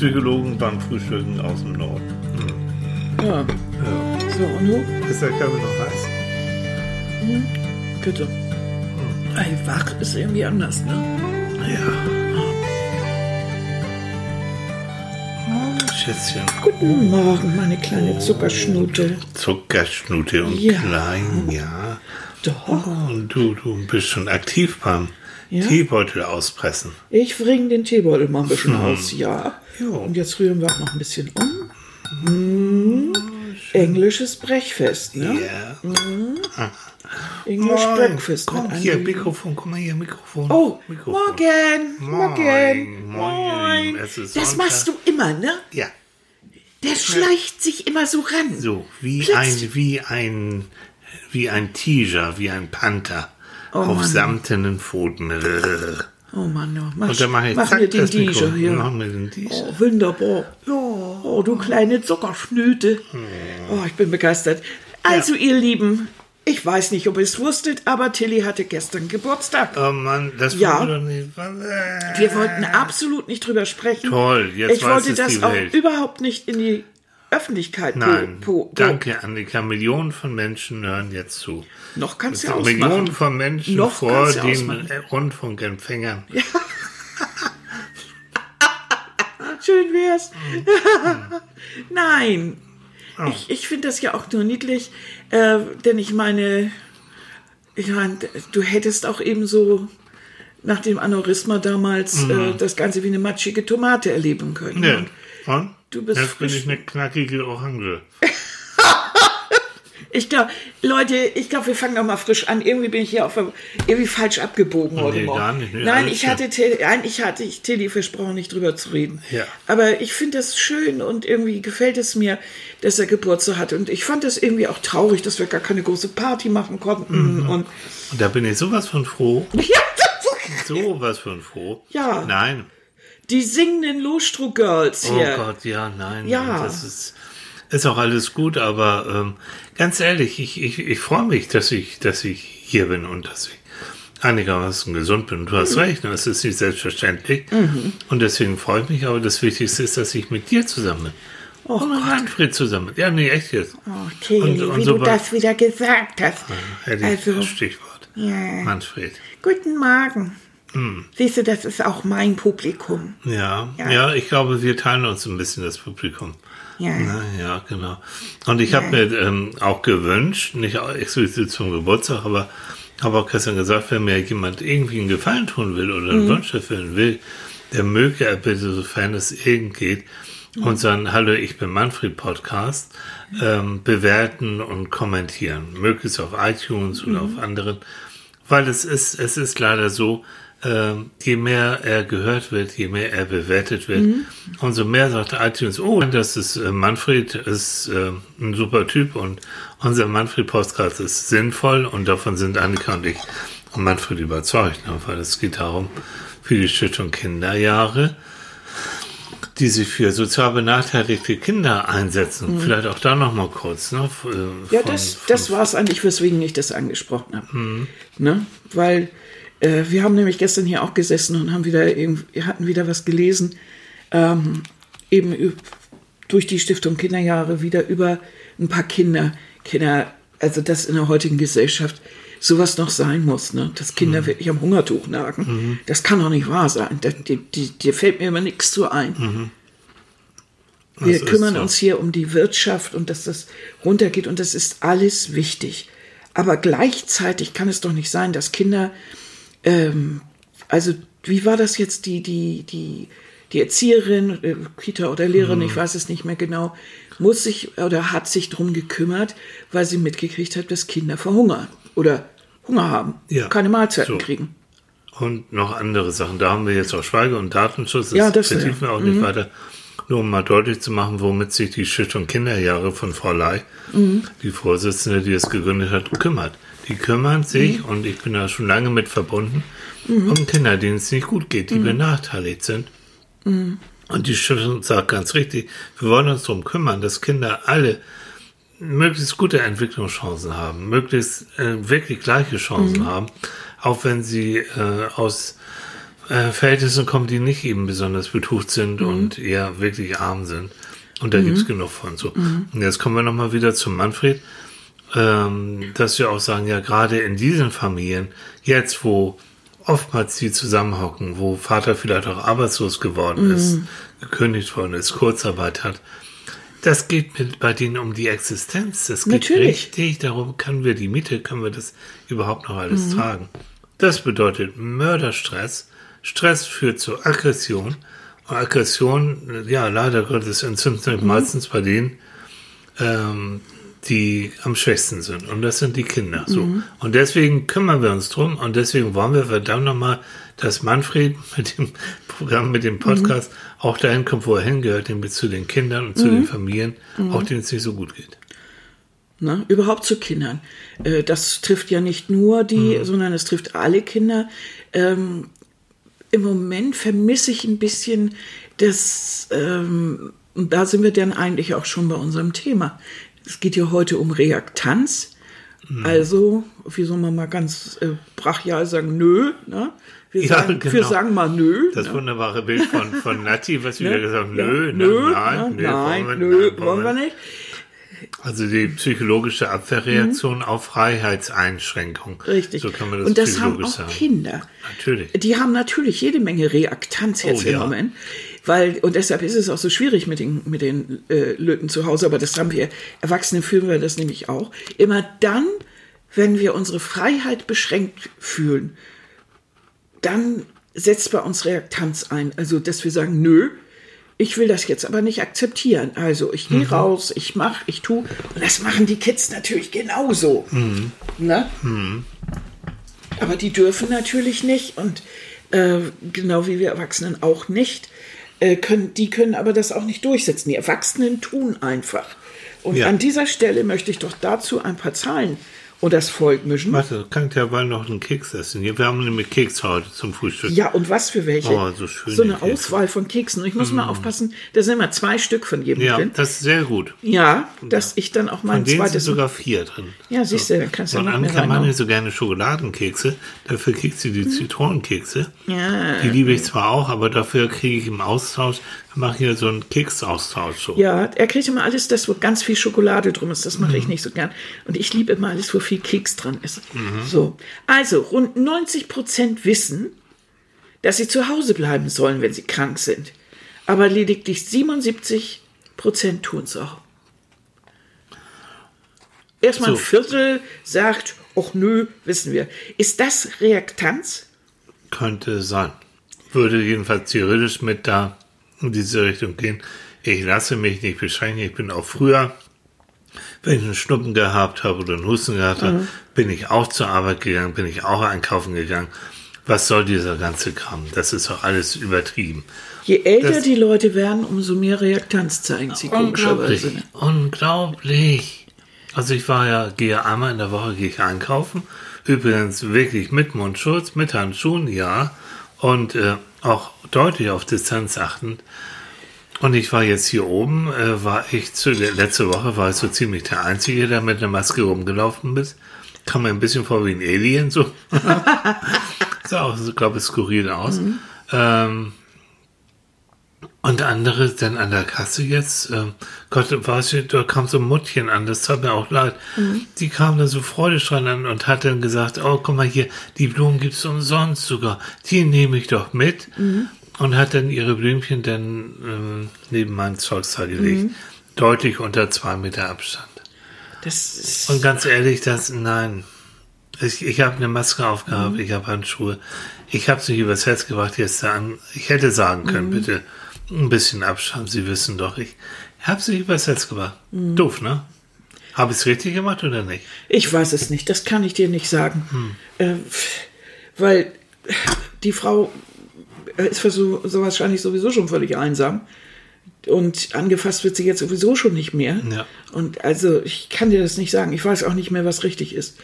Psychologen beim Frühstücken aus dem Norden. Hm. Ja. Ja. So, und du? Ist der Körper noch heiß? Bitte. Ey, wach ist irgendwie anders, ne? Ja. Oh, Schätzchen. Guten Morgen, meine kleine Zuckerschnute. Zuckerschnute und Ja. klein, ja. Doch. Oh, und du, du bist schon aktiv beim Ja. Teebeutel auspressen. Ich bringe den Teebeutel mal ein bisschen aus, ja. Ja. Und jetzt rühren wir auch noch ein bisschen um. Mm. Englisches Brechfest, ne? Ja. English Moin. Breakfast. Komm hier, Mikrofon, komm mal hier, Mikrofon. Oh, Mikrofon. morgen, morgen, ist Das machst du immer, ne? Ja, Der schleicht sich immer so ran. so, wie Plötzlich- ein, wie ein, wie ein Tiger, wie ein Panther. Auf Oh Mann. samtenen Pfoten. Oh Mann, oh, mach, Und dann mache ich mach zack, mir den. Diesel hier. Mach mir den Diesel. Oh, wunderbar. Oh, du kleine Zuckerschnüte. Oh, ich bin begeistert. Also, ihr Lieben, ich weiß nicht, ob ihr es wusstet, aber Tilly hatte gestern Geburtstag. Oh Mann, das Ja. wir doch nicht. Wir wollten absolut nicht drüber sprechen. Toll, jetzt Ich weiß wollte das auch überhaupt nicht in die Öffentlichkeit Nein, po- po- danke Annika. Millionen von Menschen hören jetzt zu. Noch kannst du ja Millionen ausmachen. von Menschen Noch vor den ausmachen. äh, Rundfunkempfängern. Schön wär's. Mhm. Nein. Oh. Ich, ich finde das ja auch nur niedlich, äh, denn ich meine, ich meine, du hättest auch eben so nach dem Aneurysma damals äh, das Ganze wie eine matschige Tomate erleben können. Mhm. Ja. Und? Du bist Jetzt bin ich eine knackige Orange. Ich glaube, Leute, ich glaube, wir fangen doch mal frisch an. Irgendwie bin ich hier auf irgendwie falsch abgebogen heute Nee, Morgen. gar nicht. Nee, Nein, ich hatte, Till- eigentlich hatte ich Tilly versprochen, nicht drüber zu reden. Ja. Aber ich finde das schön und irgendwie gefällt es mir, dass er Geburtstag hat. Und ich fand das irgendwie auch traurig, dass wir gar keine große Party machen konnten. Mhm. Und Und da bin ich sowas von froh. ja, Sowas von froh. Ja. Nein. Die singenden Lostro Girls Oh hier. Gott, ja, nein. Ja. Das ist, ist auch alles gut, aber ähm, ganz ehrlich, ich, ich, ich freue mich, dass ich, dass ich hier bin und dass ich einigermaßen gesund bin. Du Mhm. hast recht, ne? es ist nicht selbstverständlich. Und deswegen freue ich mich, aber das Wichtigste ist, dass ich mit dir zusammen bin. Oh und mit Manfred zusammen. Ja, nee, echt jetzt. Oh, Tilly, wie so du das wieder gesagt hast. Ich Also, das Stichwort. ja. Manfred. Guten Morgen. Hm. Siehst du, das ist auch mein Publikum. Ja, Ja. ja, ich glaube, wir teilen uns ein bisschen das Publikum. Ja. Na, ja, genau. Und ich habe mir ähm, auch gewünscht, nicht explizit zum Geburtstag, aber habe auch gestern gesagt, wenn mir jemand irgendwie einen Gefallen tun will oder einen Wunsch erfüllen will, der möge er bitte, sofern es irgend geht, unseren Hallo, ich bin Manfred Podcast ähm, bewerten und kommentieren. Möglichst auf iTunes oder auf anderen. Weil es ist, es ist leider so, ähm, je mehr er gehört wird, je mehr er bewertet wird, umso mehr sagt iTunes, oh, das ist äh, Manfred, ist äh, ein super Typ und unser Manfred-Podcast ist sinnvoll und davon sind Annika und ich und Manfred überzeugt, ne? weil es geht darum, für die Stiftung Kinderjahre, die sich für sozial benachteiligte Kinder einsetzen. Vielleicht auch da nochmal kurz. Ne? Äh, Ja, von- das, von- das war es eigentlich, weswegen ich das angesprochen habe. Mhm. Ne? Weil äh, wir haben nämlich gestern hier auch gesessen und haben wieder hatten wieder was gelesen, ähm, eben durch die Stiftung Kinderjahre wieder über ein paar Kinder, Kinder, also das in der heutigen Gesellschaft sowas noch sein muss, ne? dass Mhm. Kinder wirklich am Hungertuch nagen. Das kann doch nicht wahr sein. Dir fällt mir immer nichts zu ein. Wir Mhm. Ist kümmern so. uns hier um die Wirtschaft und dass das runtergeht und das ist alles wichtig. Aber gleichzeitig kann es doch nicht sein, dass Kinder, ähm, also wie war das jetzt, die, die, die, die Erzieherin, äh, Kita oder Lehrerin, Mhm. ich weiß es nicht mehr genau, muss sich oder hat sich drum gekümmert, weil sie mitgekriegt hat, dass Kinder verhungern oder Hunger haben, Ja. keine Mahlzeiten So. kriegen. Und noch andere Sachen. Da haben wir jetzt auch Schweige- und Datenschutz. Das Ja, das- vertiefen wir auch Mhm. nicht weiter. Nur um mal deutlich zu machen, womit sich die Stiftung Kinderjahre von Frau Ley, Mhm. die Vorsitzende, die es gegründet hat, kümmert. Die kümmern sich, Mhm. und ich bin da schon lange mit verbunden, um Kinder, denen es nicht gut geht, die Mhm. benachteiligt sind. Und die Stiftung sagt ganz richtig, wir wollen uns darum kümmern, dass Kinder alle möglichst gute Entwicklungschancen haben, möglichst äh, wirklich gleiche Chancen haben, auch wenn sie äh, aus äh, Verhältnissen kommen, die nicht eben besonders betucht sind und eher wirklich arm sind. Und da gibt's genug von so. Und jetzt kommen wir nochmal wieder zu Manfred, ähm, dass wir auch sagen, ja, gerade in diesen Familien, jetzt wo oftmals die zusammenhocken, wo Vater vielleicht auch arbeitslos geworden ist, gekündigt worden ist, Kurzarbeit hat, das geht mit bei denen um die Existenz. Das geht Natürlich. richtig darum, können wir die Miete, können wir das überhaupt noch alles tragen. Das bedeutet Mörderstress. Stress führt zu Aggression. Und Aggression, ja, leider Gottes entzündet sich meistens bei denen, ähm, die am schwächsten sind. Und das sind die Kinder. So. Und deswegen kümmern wir uns drum. Und deswegen wollen wir verdammt nochmal, dass Manfred mit dem Programm, mit dem Podcast auch dahin kommt, wo er hingehört, nämlich zu den Kindern und zu den Familien, auch denen es nicht so gut geht. Ne? Überhaupt zu Kindern. Äh, Das trifft ja nicht nur die, sondern es trifft alle Kinder. Im Moment vermisse ich ein bisschen das, ähm, und da sind wir dann eigentlich auch schon bei unserem Thema. Es geht ja heute um Reaktanz. Also, wie soll man mal ganz äh, brachial sagen, nö. Ne? Wir, Ja, sagen, wir genau. sagen mal nö. Das wunderbare Bild von, von Nati, was wieder gesagt Ja, nö, nö, ne, nein, ne, nee, nein, wollen wir- nö, wollen wir nicht. Also die psychologische Abwehrreaktion auf Freiheitseinschränkung. Richtig. So kann man das und das haben auch sagen. Kinder. Natürlich. Die haben natürlich jede Menge Reaktanz jetzt Oh, im ja. Moment. Weil, und deshalb ist es auch so schwierig mit den, mit den äh, Löten zu Hause, aber das haben wir, Erwachsene fühlen wir das nämlich auch. Immer dann, wenn wir unsere Freiheit beschränkt fühlen, dann setzt bei uns Reaktanz ein. Also, dass wir sagen, nö, ich will das jetzt aber nicht akzeptieren. Also, ich gehe raus, ich mache, ich tu. Und das machen die Kids natürlich genauso. Ne? Aber die dürfen natürlich nicht und äh, genau wie wir Erwachsenen auch nicht. Äh, können, die können aber das auch nicht durchsetzen. Die Erwachsenen tun einfach. Und Ja. an dieser Stelle möchte ich doch dazu ein paar Zahlen und das Volk mischen. Warte, kann ich ja bald noch einen Keks essen. Wir haben nämlich Keks heute zum Frühstück. Ja, und was für welche? Oh, so schöne eine Kekse. Mm. Auswahl von Keksen. Und ich muss mal aufpassen, da sind immer zwei Stück von jedem Ja, drin. das ist sehr gut. Ja, dass ich dann auch Von mein denen sind zweites. sogar vier drin. Ja, siehst du, dann kannst du Und noch mehr reinhauen. nicht so gerne Schokoladenkekse, dafür kriegt sie die Zitronenkekse. Ja. Die liebe ich zwar auch, aber dafür kriege ich im Austausch, wir machen hier so einen Keksaustausch. So. Ja, er kriegt immer alles das, wo ganz viel Schokolade drum ist. Das mache Mhm. ich nicht so gern. Und ich liebe immer alles, wo viel Keks dran ist. Mhm. So. Also, rund 90 Prozent wissen, dass sie zu Hause bleiben sollen, wenn sie krank sind. Aber lediglich 77 Prozent tun es auch. Erstmal So. ein Viertel sagt, ach nö, wissen wir. Ist das Reaktanz? Könnte sein. Würde jedenfalls theoretisch mit da in diese Richtung gehen. Ich lasse mich nicht beschränken. Ich bin auch früher, wenn ich einen Schnuppen gehabt habe oder einen Husten gehabt habe, bin ich auch zur Arbeit gegangen, bin ich auch einkaufen gegangen. Was soll dieser ganze Kram? Das ist doch alles übertrieben. Je älter Das- die Leute werden, umso mehr Reaktanz zeigen sie Unglaublich. komischerweise. Unglaublich. Also ich war ja, gehe einmal in der Woche gehe ich einkaufen. Übrigens wirklich mit Mundschutz, mit Handschuhen, ja. Und äh, auch deutlich auf Distanz achtend. Und ich war jetzt hier oben, äh, war ich zu letzte Woche war ich so ziemlich der Einzige, der mit einer Maske rumgelaufen ist. Kam mir ein bisschen vor wie ein Alien, so. sah auch, so, glaube ich, skurril aus. Ähm, und andere dann an der Kasse jetzt, ähm, Gott, weißt du, da kam so ein Muttchen an, das tat mir auch leid. Die kam da so freudestrahlend an und hat dann gesagt, oh, guck mal hier, die Blumen gibt's umsonst sogar, die nehme ich doch mit. Und hat dann ihre Blümchen dann ähm, neben mein Zeugs da gelegt. Deutlich unter zwei Meter Abstand. Das ist Und ganz ehrlich, das, nein. Ich, ich habe eine Maske aufgehabt, Mhm. ich habe Handschuhe. Ich habe es nicht übers Herz gebracht, jetzt an. Ich hätte sagen können, Mhm. bitte ein bisschen Abstand, Sie wissen doch, ich habe es nicht übers Herz gebracht. Mhm. Doof, ne? Habe ich es richtig gemacht oder nicht? Ich weiß es nicht, das kann ich dir nicht sagen. Hm. Äh, weil die Frau ist für so, so wahrscheinlich sowieso schon völlig einsam. Und angefasst wird sie jetzt sowieso schon nicht mehr. Ja. Und also ich kann dir das nicht sagen. Ich weiß auch nicht mehr, was richtig ist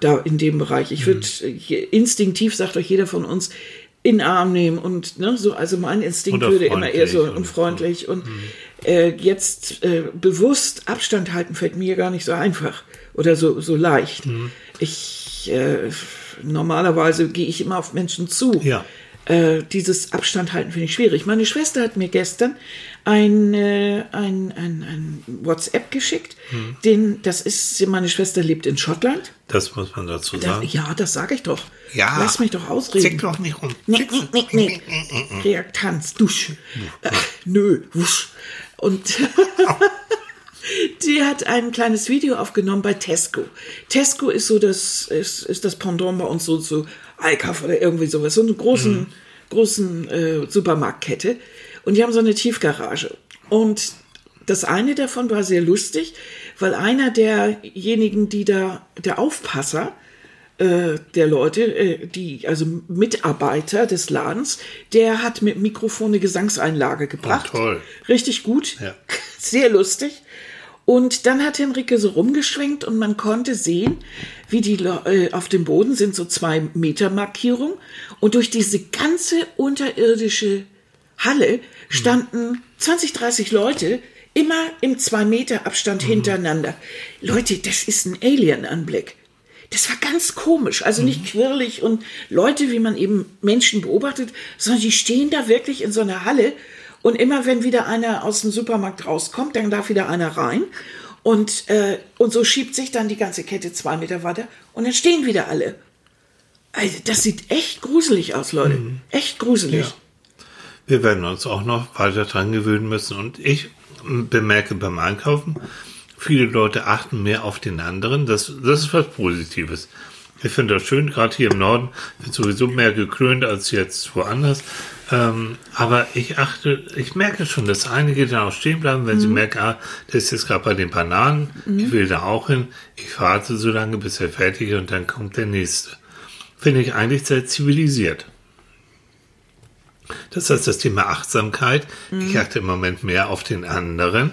da in dem Bereich. Ich würde Hm. instinktiv sagt euch jeder von uns in den Arm nehmen und ne, so. Also mein Instinkt würde immer eher so freundlich und- unfreundlich und äh, jetzt äh, bewusst Abstand halten fällt mir gar nicht so einfach oder so so leicht. Mhm. Ich äh, normalerweise gehe ich immer auf Menschen zu. Ja. Äh, dieses Abstand halten finde ich schwierig. Meine Schwester hat mir gestern ein, äh, ein, ein, ein WhatsApp geschickt. Hm. Den, das ist, meine Schwester lebt in Schottland. Das muss man dazu Da, sagen. ja, das sage ich doch. Ja. Lass mich doch ausreden. Zick doch nicht rum. Nee, nee, so. nee, nee. Reaktanz, dusch. Äh, nö, wusch. Und die hat ein kleines Video aufgenommen bei Tesco. Tesco ist so das, ist, ist das Pendant bei uns so zu Alkaff oder irgendwie sowas. So eine großen, großen äh, Supermarktkette. Und die haben so eine Tiefgarage. Und das eine davon war sehr lustig, weil einer derjenigen, die da, der Aufpasser, äh, der Leute, äh, die, also Mitarbeiter des Ladens, der hat mit Mikrofon eine Gesangseinlage gebracht. Oh, toll. Richtig gut. Ja. Sehr lustig. Und dann hat Henrike so rumgeschwenkt und man konnte sehen, wie die äh, auf dem Boden sind so zwei Meter Markierungen und durch diese ganze unterirdische Halle standen 20, 30 Leute immer im zwei Meter Abstand hintereinander. Leute, das ist ein Alien-Anblick. Das war ganz komisch, also nicht quirlig und Leute, wie man eben Menschen beobachtet, sondern die stehen da wirklich in so einer Halle und immer wenn wieder einer aus dem Supermarkt rauskommt, dann darf wieder einer rein und, äh, und so schiebt sich dann die ganze Kette zwei Meter weiter und dann stehen wieder alle. Also das sieht echt gruselig aus, Leute. Echt gruselig. Ja. Wir werden uns auch noch weiter dran gewöhnen müssen. Und ich bemerke beim Einkaufen, viele Leute achten mehr auf den anderen. Das, das ist was Positives. Ich finde das schön, gerade hier im Norden wird sowieso mehr gekrönt als jetzt woanders. Ähm, aber ich achte, ich merke schon, dass einige dann auch stehen bleiben, wenn sie merken, ah, das ist jetzt gerade bei den Bananen, ich will da auch hin. Ich warte so lange, bis er fertig ist und dann kommt der nächste. Finde ich eigentlich sehr zivilisiert. Das heißt, das Thema Achtsamkeit. Ich achte im Moment mehr auf den anderen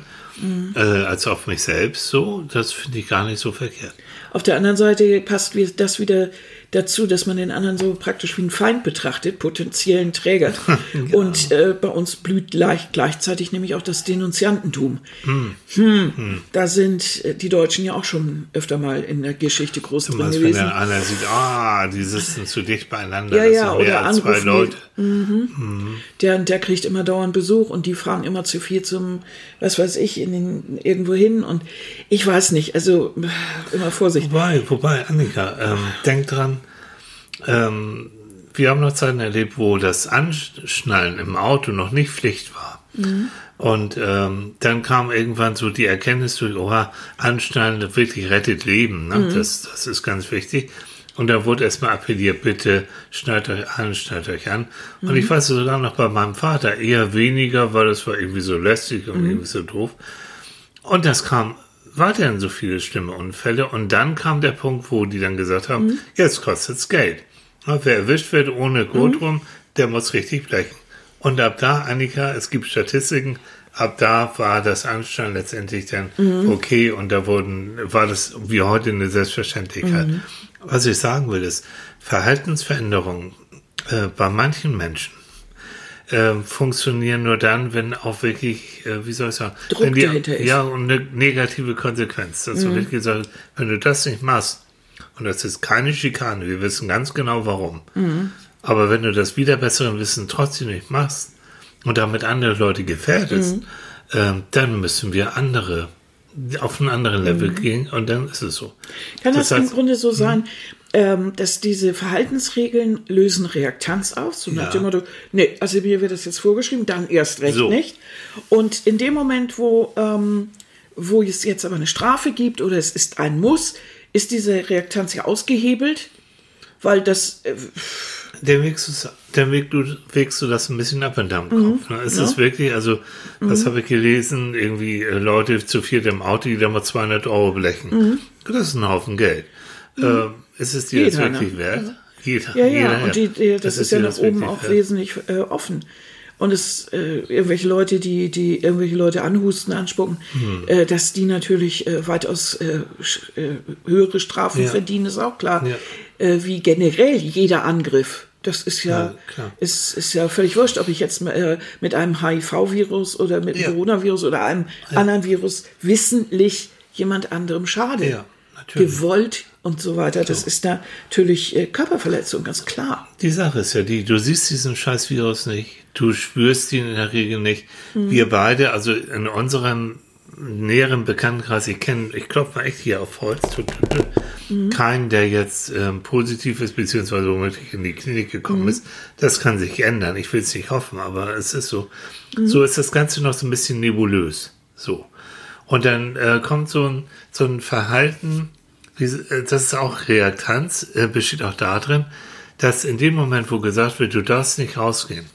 äh, als auf mich selbst. So, das finde ich gar nicht so verkehrt. Auf der anderen Seite passt das wieder dazu, dass man den anderen so praktisch wie einen Feind betrachtet, potenziellen Träger. Und äh, bei uns blüht gleich, gleichzeitig nämlich auch das Denunziantentum. Hm. Da sind äh, die Deutschen ja auch schon öfter mal in der Geschichte groß Du drin meinst, wenn gewesen. dann einer sieht, ah, die sitzen zu dicht beieinander, Ja, ja, oder als zwei. Leute. Der, der kriegt immer dauernd Besuch und die fahren immer zu viel zum, was weiß ich, in den, irgendwo hin. Und ich weiß nicht, also äh, immer Vorsicht. Wobei, wobei, Annika, ähm, denk dran, ähm, wir haben noch Zeiten erlebt, wo das Anschnallen im Auto noch nicht Pflicht war. Und ähm, dann kam irgendwann so die Erkenntnis durch, oha, Anschnallen wirklich rettet Leben. Ne? Das, das ist ganz wichtig. Und da wurde erstmal appelliert, bitte schnallt euch an, schnallt euch an. Und ich weiß sogar noch bei meinem Vater eher weniger, weil das war irgendwie so lästig und irgendwie so doof. Und das kam weiterhin so viele schlimme Unfälle. Und dann kam der Punkt, wo die dann gesagt haben, jetzt kostet's Geld. Wer erwischt wird ohne Gurt rum, der muss richtig blechen. Und ab da, Annika, es gibt Statistiken, ab da war das Anstand letztendlich dann okay und da wurden, war das wie heute eine Selbstverständlichkeit. Was ich sagen will, ist, Verhaltensveränderungen äh, bei manchen Menschen äh, funktionieren nur dann, wenn auch wirklich, äh, wie soll ich sagen, Druck wenn die, dahinter ist. Ja, und eine negative Konsequenz. Also wirklich gesagt, wenn du das nicht machst, und das ist keine Schikane, wir wissen ganz genau warum. Aber wenn du das wieder besseren Wissen trotzdem nicht machst und damit andere Leute gefährdest, ähm, dann müssen wir andere auf einen anderen Level gehen und dann ist es so. Kann das, Das im heißt- Grunde so sein, ähm, dass diese Verhaltensregeln lösen Reaktanz aus? So nach Ja. dem Motto, nee, also mir wird das jetzt vorgeschrieben, dann erst recht So. nicht. Und in dem Moment, wo, ähm, wo es jetzt aber eine Strafe gibt oder es ist ein Muss, ist diese Reaktanz ja ausgehebelt, weil das, äh, Der wägst du, wägst du, das ein bisschen ab in deinem Kopf. Ne? Es ist wirklich, also, was habe ich gelesen? Irgendwie äh, Leute zu viert im Auto, die da mal 200 Euro blechen. Das ist ein Haufen Geld. Äh, ist es dir das Jeder, ne? wirklich wert? Jeder, ja, ja, jeder, und die, die, das, ist ja nach das oben auch wert? wesentlich äh, offen. Und es äh, irgendwelche Leute, die, die irgendwelche Leute anhusten, anspucken, Hm. äh, dass die natürlich äh, weitaus äh, äh, höhere Strafen Ja. verdienen, ist auch klar. Ja. Äh, wie generell jeder Angriff. Das ist ja, Ja, ist, ist ja völlig wurscht, ob ich jetzt mit einem HIV-Virus oder mit einem. Coronavirus oder einem anderen Virus wissentlich jemand anderem schade. Ja, natürlich. Gewollt und so weiter. Das ist natürlich äh, Körperverletzung, ganz klar. Die Sache ist ja die, du siehst diesen scheiß Virus nicht, du spürst ihn in der Regel nicht. Wir beide, also in unserem näheren Bekanntenkreis, ich kenne, ich klopfe mal echt hier auf Holz, tut, tut, tut, keinen, der jetzt ähm, positiv ist, beziehungsweise womöglich in die Klinik gekommen ist. Das kann sich ändern. Ich will es nicht hoffen, aber es ist so. So ist das Ganze noch so ein bisschen nebulös. So. Und dann äh, kommt so ein, so ein Verhalten, das ist auch Reaktanz, äh, besteht auch darin, dass in dem Moment, wo gesagt wird, du darfst nicht rausgehen,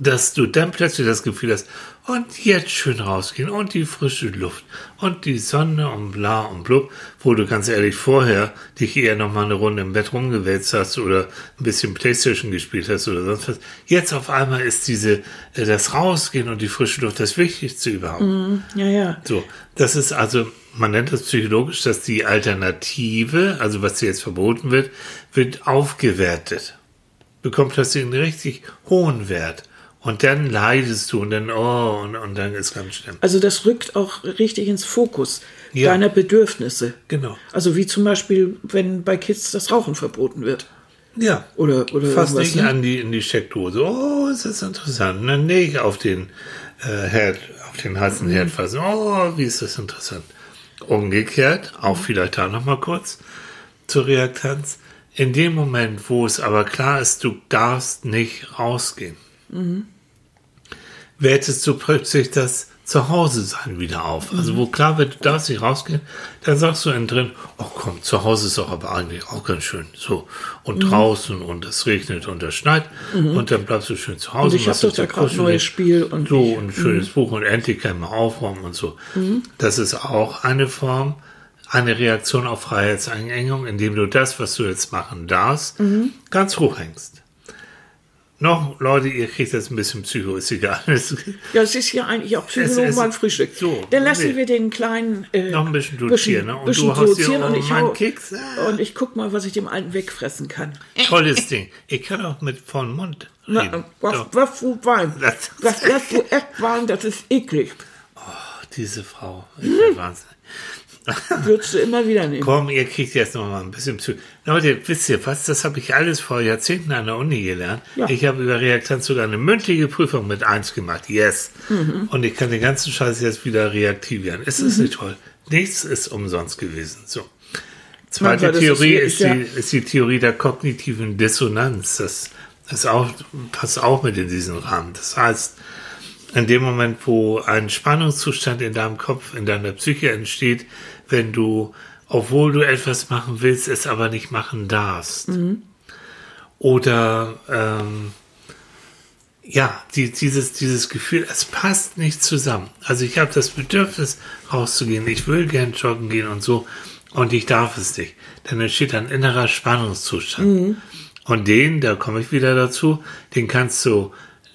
dass du dann plötzlich das Gefühl hast, und jetzt schön rausgehen und die frische Luft und die Sonne und bla und blub, wo du ganz ehrlich vorher dich eher noch mal eine Runde im Bett rumgewälzt hast oder ein bisschen Playstation gespielt hast oder sonst was. Jetzt auf einmal ist diese, äh, das Rausgehen und die frische Luft das Wichtigste überhaupt. Ja, ja. So, das ist also, man nennt das psychologisch, dass die Alternative, also was jetzt verboten wird, wird aufgewertet. Bekommt plötzlich einen richtig hohen Wert. Und dann leidest du und dann, oh, und, und dann ist ganz schlimm. Also das rückt auch richtig ins Fokus Ja. deiner Bedürfnisse. Genau. Also wie zum Beispiel, wenn bei Kids das Rauchen verboten wird. Ja. Oder, oder Fast irgendwas, nicht ne? an die, in die Steckdose. Oh, ist das interessant. Und dann nicht auf den äh, Herd, auf den heißen Herd fassen. Oh, wie ist das interessant. Umgekehrt, auch vielleicht da nochmal kurz zur Reaktanz. In dem Moment, wo es aber klar ist, du darfst nicht rausgehen, wertest du plötzlich das Zuhause sein wieder auf. Also wo klar wird, du darfst nicht rausgehen, dann sagst du innen drin, oh komm, zu Hause ist doch aber eigentlich auch ganz schön. So. Und draußen und es regnet und es schneit und dann bleibst du schön zu Hause. Und ich habe machst doch da gerade ein neues Spiel und So, und ein schönes Buch und endlich kann man aufräumen und so. Das ist auch eine Form, eine Reaktion auf Freiheitseinengung, indem du das, was du jetzt machen darfst, ganz hoch hängst. Noch, Leute, ihr kriegt das ein bisschen Psycho, ist egal. Ja, es ist ja eigentlich auch Psychologen ist- beim Frühstück. so, Dann lassen nee. wir den kleinen äh, Noch ein bisschen dozieren, ne? Und bisschen du dozieren auch und ich hau, Keks. Ah. und ich guck mal, was ich dem Alten wegfressen kann. Tolles Ding. Ich kann auch mit vollem Mund Na, reden. was, Doch. was für Wein? Das- Was lässt du echt Wein? Das ist eklig. Diese Frau. Ich bin Wahnsinn. Würdest du immer wieder nehmen. Komm, ihr kriegt jetzt noch mal ein bisschen Psycho. Leute, wisst ihr was? Das habe ich alles vor Jahrzehnten an der Uni gelernt. Ja. Ich habe über Reaktanz sogar eine mündliche Prüfung mit eins gemacht. Yes. Mhm. Und ich kann den ganzen Scheiß jetzt wieder reaktivieren. Ist das nicht toll? Nichts ist umsonst gewesen. So. Zweite Ja, ist Theorie ist, ist ja- die, ist die Theorie der kognitiven Dissonanz. Das, das auch, passt auch mit in diesen Rahmen. Das heißt, in dem Moment, wo ein Spannungszustand in deinem Kopf, in deiner Psyche entsteht, wenn du, obwohl du etwas machen willst, es aber nicht machen darfst. Oder ähm, ja, die, dieses, dieses Gefühl, es passt nicht zusammen. Also ich habe das Bedürfnis, rauszugehen, ich will gern joggen gehen und so, und ich darf es nicht. Dann entsteht ein innerer Spannungszustand. Und den, da komme ich wieder dazu, den kannst du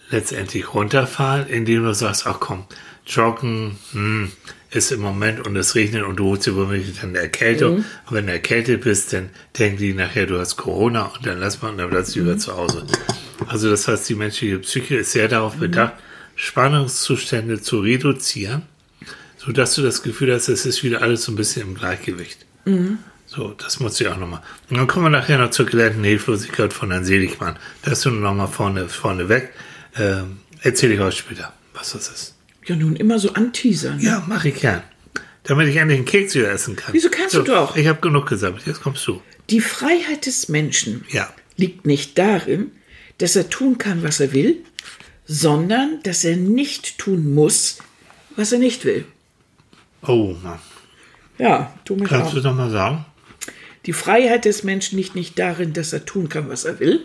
letztendlich runterfahren, indem du sagst, ach komm, joggen hm, ist im Moment und es regnet und du holst dir womöglich dann Erkältung. Und wenn du erkältet bist, dann denken die nachher, du hast Corona und dann lass man, dann bleibst du lieber zu Hause. Also das heißt, die menschliche Psyche ist sehr darauf bedacht, Spannungszustände zu reduzieren, sodass du das Gefühl hast, es ist wieder alles so ein bisschen im Gleichgewicht. So, das muss ich auch nochmal. Und dann kommen wir nachher noch zur gelernten Hilflosigkeit von Herrn Seligmann. Das du nochmal vorne, vorne weg. Ähm, erzähle ich euch später, was das ist. Ja, nun immer so anteasern. Ja, mache ich gern. Damit ich endlich einen Keks wieder essen kann. Wieso kannst du doch? Ich habe genug gesammelt, jetzt kommst du. Die Freiheit des Menschen Ja. liegt nicht darin, dass er tun kann, was er will, sondern dass er nicht tun muss, was er nicht will. Oh Mann. Ja, tu mich Kannst auch. du noch mal sagen? Die Freiheit des Menschen liegt nicht darin, dass er tun kann, was er will,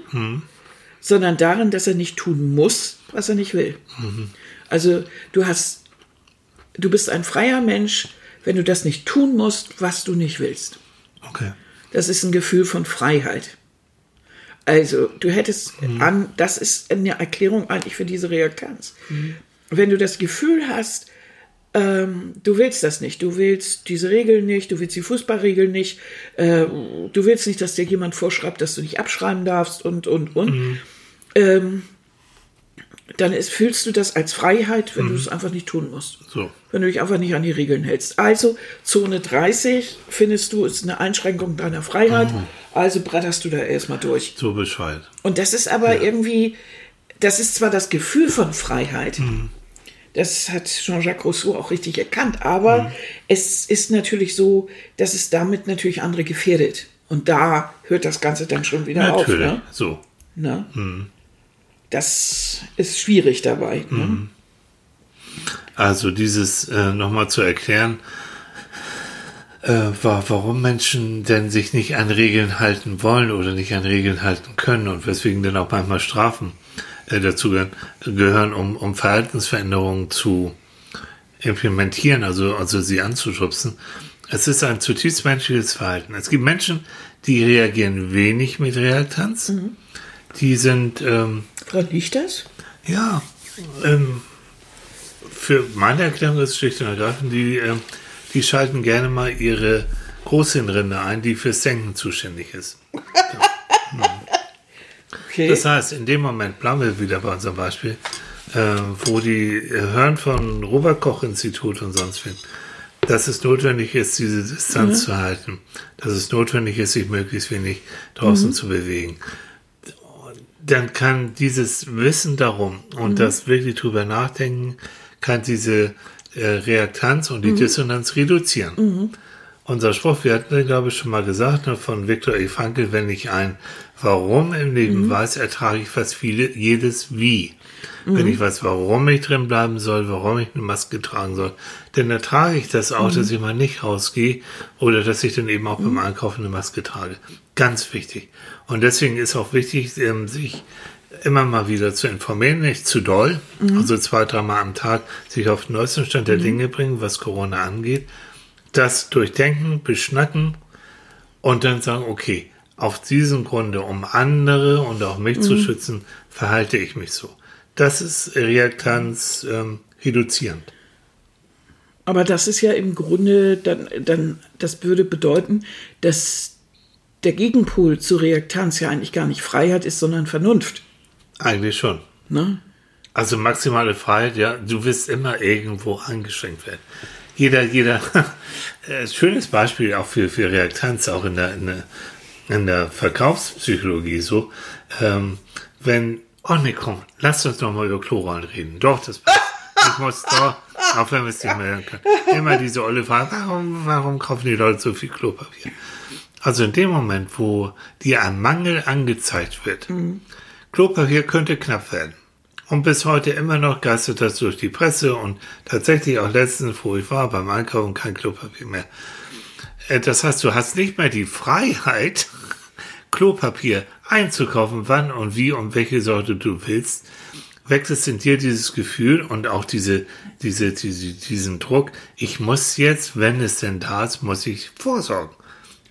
sondern darin, dass er nicht tun muss, was er nicht will. Also du hast, du bist ein freier Mensch, wenn du das nicht tun musst, was du nicht willst. Okay. Das ist ein Gefühl von Freiheit. Also, du hättest an, das ist eine Erklärung eigentlich für diese Reaktanz. Wenn du das Gefühl hast, ähm, du willst das nicht, du willst diese Regeln nicht, du willst die Fußballregeln nicht, äh, du willst nicht, dass dir jemand vorschreibt, dass du nicht abschreiben darfst und, und, und. Ähm, dann ist, fühlst du das als Freiheit, wenn du es einfach nicht tun musst. So. Wenn du dich einfach nicht an die Regeln hältst. Also Zone 30 findest du, ist eine Einschränkung deiner Freiheit. Also bretterst du da erstmal durch. So Bescheid. Und das ist aber irgendwie, das ist zwar das Gefühl von Freiheit, das hat Jean-Jacques Rousseau auch richtig erkannt, aber es ist natürlich so, dass es damit natürlich andere gefährdet. Und da hört das Ganze dann schon wieder Natürlich. auf. Ne? So. Ne? Das ist schwierig dabei. Ne? Also dieses äh, nochmal zu erklären, äh, wa warum Menschen denn sich nicht an Regeln halten wollen oder nicht an Regeln halten können und weswegen dann auch manchmal Strafen äh, dazu gehören, um, um Verhaltensveränderungen zu implementieren, also, also sie anzuschubsen. Es ist ein zutiefst menschliches Verhalten. Es gibt Menschen, die reagieren wenig mit Reaktanz. Die sind ähm, Woran liegt das? ja, ähm, für meine Erklärung ist schlicht und ergreifend, die, ähm, die schalten gerne mal ihre Großhirnrinde ein, die fürs Denken zuständig ist. Okay. Das heißt, in dem Moment, bleiben wir wieder bei unserem Beispiel, äh, wo die hören von Robert-Koch-Institut und sonst wen, dass es notwendig ist, diese Distanz zu halten, dass es notwendig ist, sich möglichst wenig draußen zu bewegen. Dann kann dieses Wissen darum und das wirklich drüber nachdenken, kann diese äh, Reaktanz und die Dissonanz reduzieren. Unser Spruch, wir hatten, glaube ich, schon mal gesagt, ne, von Viktor E. Frankl, wenn ich ein Warum im Leben weiß, ertrage ich fast viele, jedes Wie. Wenn ich weiß, warum ich drin bleiben soll, warum ich eine Maske tragen soll, dann ertrage ich das auch, dass ich mal nicht rausgehe oder dass ich dann eben auch beim Einkaufen eine Maske trage. Ganz wichtig. Und deswegen ist auch wichtig, ähm, sich immer mal wieder zu informieren, nicht zu doll, also zwei, dreimal am Tag sich auf den neuesten Stand der Dinge bringen, was Corona angeht, das durchdenken, beschnacken und dann sagen, okay, auf diesem Grunde, um andere und auch mich zu schützen, verhalte ich mich so. Das ist Reaktanz ähm, reduzierend. Aber das ist ja im Grunde dann, dann, das würde bedeuten, dass der Gegenpol zur Reaktanz ja eigentlich gar nicht Freiheit ist, sondern Vernunft. Eigentlich schon. Ne? Also maximale Freiheit, ja, du wirst immer irgendwo eingeschränkt werden. Jeder, jeder, äh, schönes Beispiel auch für, für Reaktanz, auch in der, in der, in der Verkaufspsychologie so, ähm, wenn, oh nee, komm, lasst uns doch mal über Chlorollen reden. Doch, das ich muss doch, auch wenn wir es nicht mehr hören können, immer diese olle Frage, warum, warum kaufen die Leute so viel Klopapier? Also in dem Moment, wo dir ein Mangel angezeigt wird, Klopapier könnte knapp werden. Und bis heute immer noch geistert das durch die Presse und tatsächlich auch letztens, wo ich war, beim Einkaufen kein Klopapier mehr. Äh, Das heißt, du hast nicht mehr die Freiheit, Klopapier einzukaufen, wann und wie und welche Sorte du willst. Weckt es in dir dieses Gefühl und auch diese, diese, diese, diesen Druck, ich muss jetzt, wenn es denn da ist, muss ich vorsorgen.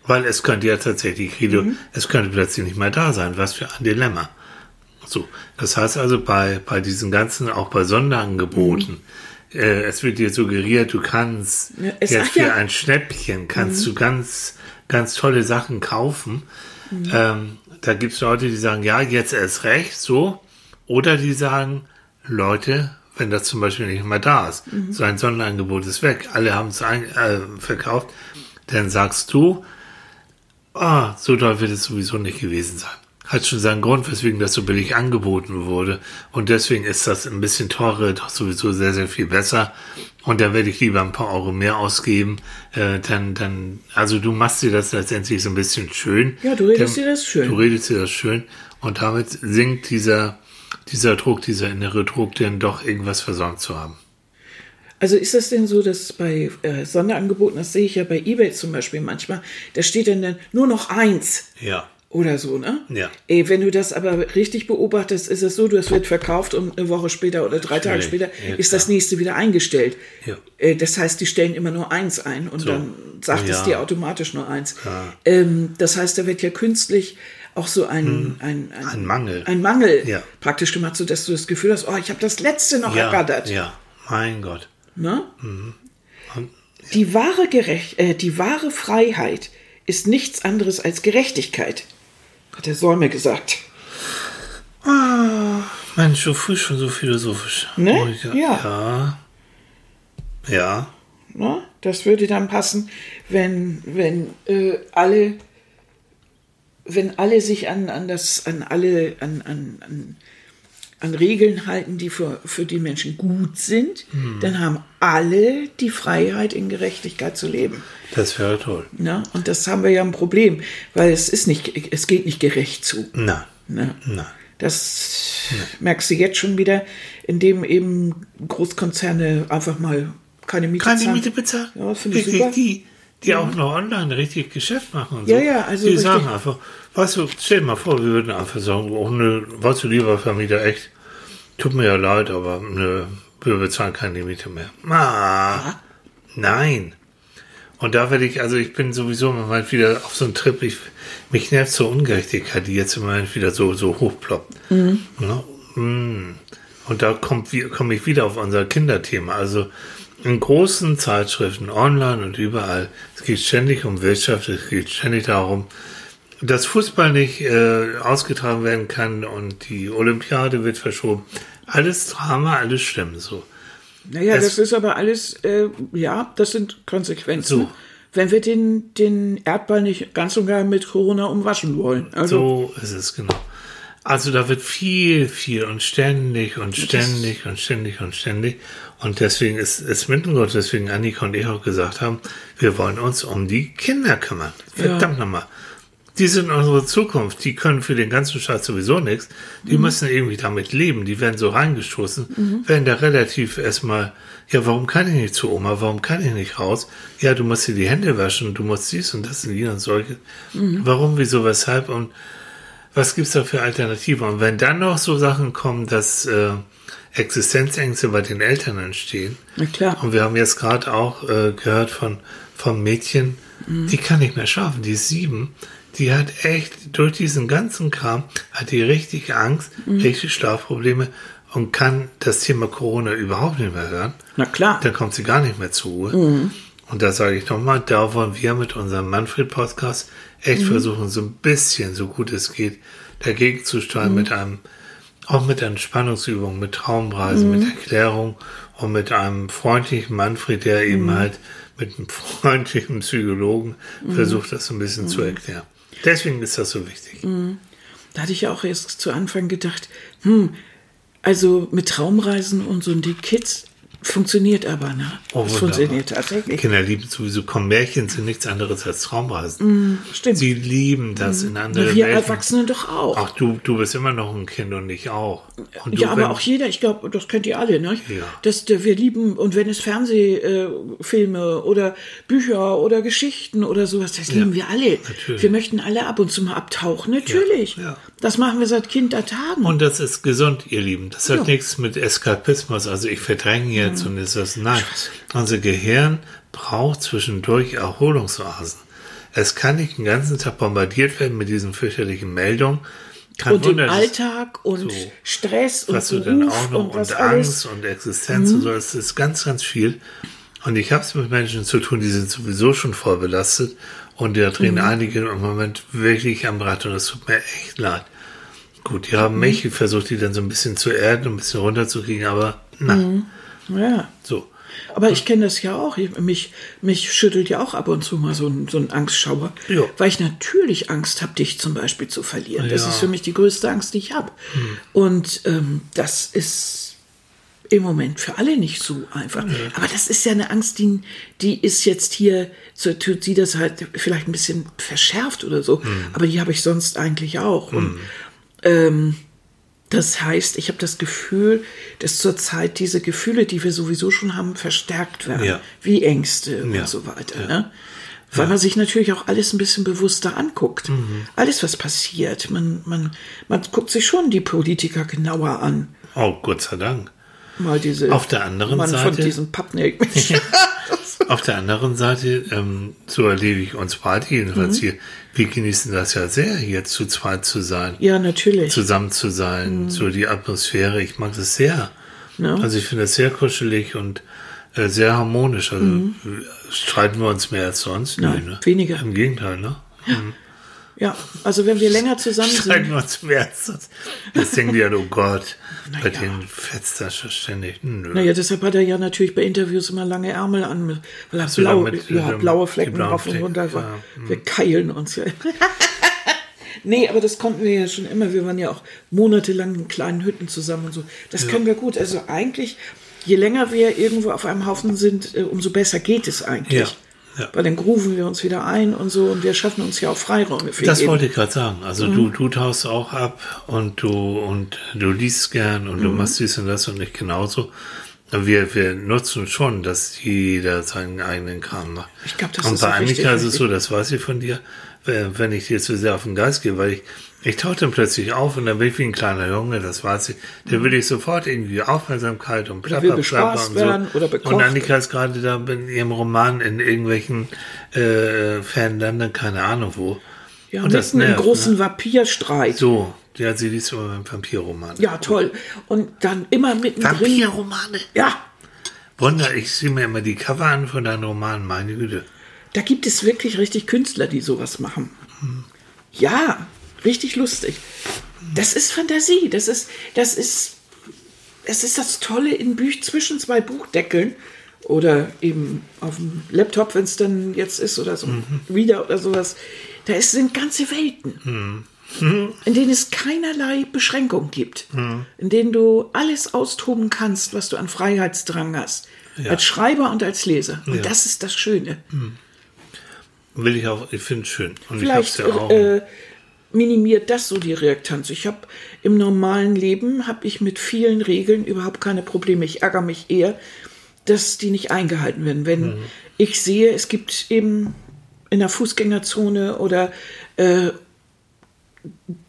Weil es könnte ja tatsächlich, Rido, es könnte plötzlich nicht mehr da sein. Was für ein Dilemma. So, das heißt also bei, bei diesen ganzen, auch bei Sonderangeboten, äh, es wird dir suggeriert, du kannst Ja, jetzt für ja- ein Schnäppchen kannst du ganz, ganz tolle Sachen kaufen. Ähm, da gibt es Leute, die sagen, ja, jetzt erst recht, so. Oder die sagen, Leute, wenn das zum Beispiel nicht mehr da ist, so ein Sonderangebot ist weg, alle haben es äh, verkauft, dann sagst du, ah, so toll wird es sowieso nicht gewesen sein. Hat schon seinen Grund, weswegen das so billig angeboten wurde. Und deswegen ist das ein bisschen teurer doch sowieso sehr, sehr viel besser. Und dann werde ich lieber ein paar Euro mehr ausgeben. Äh, dann, dann, also du machst dir das letztendlich so ein bisschen schön. Ja, du redest Dann- dir das schön. Du redest dir das schön. Und damit sinkt dieser, dieser Druck, dieser innere Druck, denn doch irgendwas versäumt zu haben. Also ist das denn so, dass bei äh, Sonderangeboten, das sehe ich ja bei Ebay zum Beispiel manchmal, da steht dann, dann nur noch eins Ja. Oder so, ne? Ja. Ey, wenn du das aber richtig beobachtest, ist es so, das wird verkauft und eine Woche später oder drei Tage später Ja, ist das nächste wieder eingestellt. Ja. Äh, Das heißt, die stellen immer nur eins ein und So. dann sagt es Ja. dir automatisch nur eins. Ähm, das heißt, da wird ja künstlich auch so ein, ein, ein, Hm. Ein Mangel. ein Mangel Ja. praktisch gemacht, sodass du das Gefühl hast, oh, ich habe das letzte noch Ja, ergattert. ja, mein Gott. Ne? Und, Die wahre, Gerecht äh, die wahre Freiheit ist nichts anderes als Gerechtigkeit, hat der Säume gesagt. Mensch, so früh schon so philosophisch. Ne? Oh, ja. Ja. Ja. Ja. Ne? Das würde dann passen, wenn, wenn äh, alle, wenn alle sich an, an das, an alle, an, an, an, an Regeln halten, die für, für die Menschen gut sind, dann haben alle die Freiheit, in Gerechtigkeit zu leben. Das wäre toll. Ne? Und das haben wir ja ein Problem, weil es ist nicht, es geht nicht gerecht zu. Nein. Ne? Nein. Das merkst du jetzt schon wieder, indem eben Großkonzerne einfach mal keine Miete Keine zahlen. Miete bezahlen. Ja, finde ich super. Die, die auch noch online richtig Geschäft machen und Ja, so. ja, also Die sagen einfach, weißt du, stell dir mal vor, wir würden einfach sagen, oh weißt du, lieber Vermieter, echt, tut mir ja leid, aber ne, wir bezahlen keine Miete mehr. Ah, nein. Und da werde ich, also ich bin sowieso Moment wieder auf so einen Trip, ich, mich nervt so Ungerechtigkeit, die jetzt im Moment wieder so, so hochploppt. Mhm. Ne? Mm. Und da kommt, komme ich wieder auf unser Kinderthema. Also in großen Zeitschriften, online und überall, es geht ständig um Wirtschaft, es geht ständig darum, dass Fußball nicht äh, ausgetragen werden kann und die Olympiade wird verschoben. Alles Drama, alles schlimm so. Naja, Es- das ist aber alles, äh, ja, das sind Konsequenzen. So. Wenn wir den, den Erdball nicht ganz und gar mit Corona umwaschen wollen. Also, So ist es genau. Also da wird viel, viel und ständig und ständig und ständig und ständig. Und deswegen ist es Mittelgrund, deswegen Annika und ich auch gesagt haben, wir wollen uns um die Kinder kümmern. Verdammt nochmal. Die sind unsere Zukunft. Die können für den ganzen Scheiß sowieso nichts. Die müssen irgendwie damit leben. Die werden so reingestoßen, werden da relativ erstmal, ja, warum kann ich nicht zu Oma? Warum kann ich nicht raus? Ja, du musst dir die Hände waschen, du musst dies und das und jenes und solche. Warum, wieso, weshalb und was gibt's da für Alternativen? Und wenn dann noch so Sachen kommen, dass äh, Existenzängste bei den Eltern entstehen, na klar. und wir haben jetzt gerade auch äh, gehört von vom Mädchen, die kann nicht mehr schlafen, die ist sieben, die hat echt durch diesen ganzen Kram, hat die richtig Angst, richtig Schlafprobleme und kann das Thema Corona überhaupt nicht mehr hören. Na klar. Dann kommt sie gar nicht mehr zur Ruhe. Und da sage ich nochmal, da wollen wir mit unserem Manfred-Podcast echt versuchen, so ein bisschen, so gut es geht, dagegen zu steuern mit einem, auch mit Entspannungsübungen, mit Traumreisen, mit Erklärung und mit einem freundlichen Manfred, der eben halt mit einem freundlichen Psychologen versucht, das so ein bisschen zu erklären. Deswegen ist das so wichtig. Da hatte ich ja auch erst zu Anfang gedacht, hm, also mit Traumreisen und so, und die Kids funktioniert aber, ne? Oh, das funktioniert tatsächlich. Kinder lieben sowieso, komm, Märchen sind nichts anderes als Traumreisen. Stimmt. Sie lieben das in andere Na, wir Welten. Erwachsene doch auch. Ach, du, du bist immer noch ein Kind und ich auch. Und ja, aber auch jeder, ich glaube, das kennt ihr alle, ne? Ja. Dass wir lieben, und wenn es Fernsehfilme äh, oder Bücher oder Geschichten oder sowas, das lieben wir alle. natürlich. Wir möchten alle ab und zu mal abtauchen, natürlich. ja. Das machen wir seit Kindertagen. Und das ist gesund, ihr Lieben. Das hat Ja. nichts mit Eskapismus, also ich verdränge jetzt Mhm. und ist das, nein. Unser Gehirn braucht zwischendurch Erholungsoasen. Es kann nicht den ganzen Tag bombardiert werden mit diesen fürchterlichen Meldungen. Kein und Wunder, dass- Alltag und so. Stress und was du dann Beruf auch noch und und alles. Mhm. Angst und Existenz und so, es ist ganz, ganz viel. Und ich habe es mit Menschen zu tun, die sind sowieso schon voll belastet und da drehen Mhm. einige im Moment wirklich am Rad und es tut mir echt leid. Gut, die Mhm. haben mich versucht, die dann so ein bisschen zu erden, ein bisschen runterzukriegen, aber na, Mhm. Ja. so. Aber ich kenne das ja auch. Ich- Mich, mich schüttelt ja auch ab und zu mal so ein, so ein Angstschauer. Ja. Weil ich natürlich Angst habe, dich zum Beispiel zu verlieren. Das Ja. ist für mich die größte Angst, die ich habe. Und ähm, das ist im Moment für alle nicht so einfach. Aber das ist ja eine Angst, die, die ist jetzt hier, so tut sie das halt vielleicht ein bisschen verschärft oder so. Aber die habe ich sonst eigentlich auch. Und ähm, das heißt, ich habe das Gefühl, dass zurzeit diese Gefühle, die wir sowieso schon haben, verstärkt werden. Ja. Wie Ängste Ja. und so weiter. Ne? Weil man sich natürlich auch alles ein bisschen bewusster anguckt. Mhm. Alles, was passiert. Man, man, man guckt sich schon die Politiker genauer an. Oh, Gott sei Dank. Mal diese Auf der anderen Mann Seite- von diesem Pappnick. Auf der anderen Seite, ähm, so erlebe ich uns beide jedenfalls Mhm. hier, wir genießen das ja sehr, hier zu zweit zu sein. ja, natürlich. zusammen zu sein, so die Atmosphäre. Ich mag das sehr. Mhm. Ja. Also ich finde es sehr kuschelig und äh, sehr harmonisch. Also äh, streiten wir uns mehr als sonst? Mhm. Nein, Nö, ne? weniger. Im Gegenteil, ne? Mhm. Ja, also wenn wir länger zusammen Streiten sind. wir uns. Jetzt denken die ja, oh Gott, bei Naja. denen fetzt das schon ständig. Nö. Naja, deshalb hat er ja natürlich bei Interviews immer lange Ärmel an, weil er so, blau, damit, ja, ähm, blaue Flecken rauf und runter. ja, hm. Wir keilen uns ja. nee, aber das konnten wir ja schon immer. Wir waren ja auch monatelang in kleinen Hütten zusammen und so. Das können wir gut. Also eigentlich, je länger wir irgendwo auf einem Haufen sind, äh, umso besser geht es eigentlich. Ja. Weil dann grooven wir uns wieder ein und so und wir schaffen uns ja auch Freiräume für Das jeden. wollte ich gerade sagen. Also Mhm. du, du taust auch ab und du und du liest gern und du Mhm. machst dies und das und ich genauso. Wir, wir nutzen schon, dass jeder seinen eigenen Kram macht. Ich glaub, das und ist bei Annika ist es so, das weiß ich von dir, wenn wenn ich dir zu sehr auf den Geist gehe, weil ich, ich tauche dann plötzlich auf und dann bin ich wie ein kleiner Junge, das weiß ich. Der will ich sofort irgendwie Aufmerksamkeit und bespaßt und so. Und Annika ist gerade da in ihrem Roman in irgendwelchen äh, Fernländern, keine Ahnung wo. Ja, und das nervt, großen ne? Vampirstreit. So, ja, sie liest immer beim Vampirroman. Ja, toll. Und dann immer mittendrin. Vampirromane? Ja, Wunder, ich sehe mir immer die Cover an von deinen Romanen, meine Güte. Da gibt es wirklich richtig Künstler, die sowas machen. Ja, richtig lustig. Das ist Fantasie. Das ist, das ist, es ist das Tolle in Büch zwischen zwei Buchdeckeln oder eben auf dem Laptop, wenn es dann jetzt ist oder so, wieder oder sowas. Da ist, sind ganze Welten, in denen es keinerlei Beschränkung gibt, in denen du alles austoben kannst, was du an Freiheitsdrang hast, als Schreiber und als Leser. Und Ja. das ist das Schöne. Will ich auch, ich finde es schön. Und Vielleicht ich hab's ja auch. äh, minimiert das so die Reaktanz. Ich habe im normalen Leben habe ich mit vielen Regeln überhaupt keine Probleme. Ich ärgere mich eher, dass die nicht eingehalten werden. Wenn Mhm. ich sehe, es gibt eben in der Fußgängerzone oder äh,